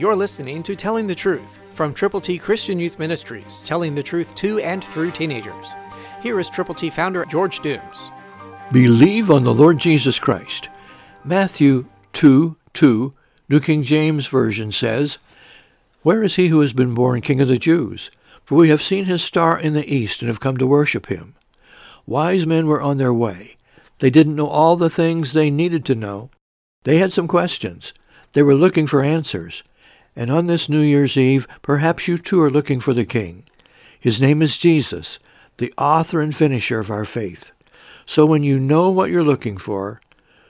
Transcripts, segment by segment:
You're listening to Telling the Truth from Triple T Christian Youth Ministries, telling the truth to and through teenagers. Here is Triple T founder George Dooms. Believe on the Lord Jesus Christ. Matthew 2 2, New King James Version says, Where is he who has been born King of the Jews? For we have seen his star in the east and have come to worship him. Wise men were on their way. They didn't know all the things they needed to know. They had some questions. They were looking for answers. And on this New Year's Eve, perhaps you too are looking for the King. His name is Jesus, the author and finisher of our faith. So when you know what you're looking for,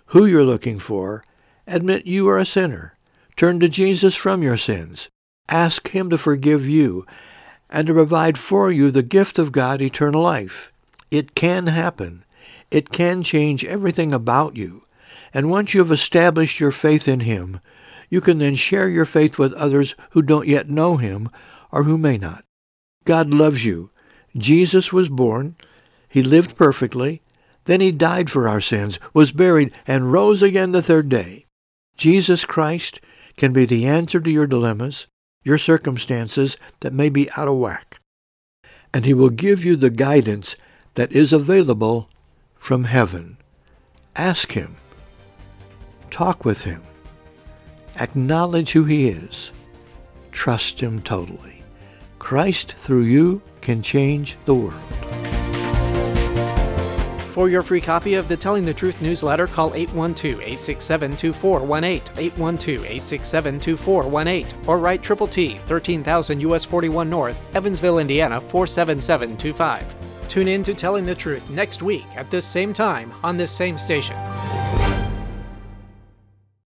who you're looking for, admit you are a sinner. Turn to Jesus from your sins. Ask him to forgive you and to provide for you the gift of God, eternal life. It can happen. It can change everything about you. And once you have established your faith in him, you can then share your faith with others who don't yet know him or who may not. God loves you. Jesus was born. He lived perfectly. Then he died for our sins, was buried, and rose again the third day. Jesus Christ can be the answer to your dilemmas, your circumstances that may be out of whack. And he will give you the guidance that is available from heaven. Ask him. Talk with him. Acknowledge who he is. Trust him totally. Christ through you can change the world. For your free copy of the Telling the Truth newsletter, call 812-867-2418, 812-867-2418, or write Triple T, 13000 US 41 North, Evansville, Indiana 47725. Tune in to Telling the Truth next week at this same time on this same station.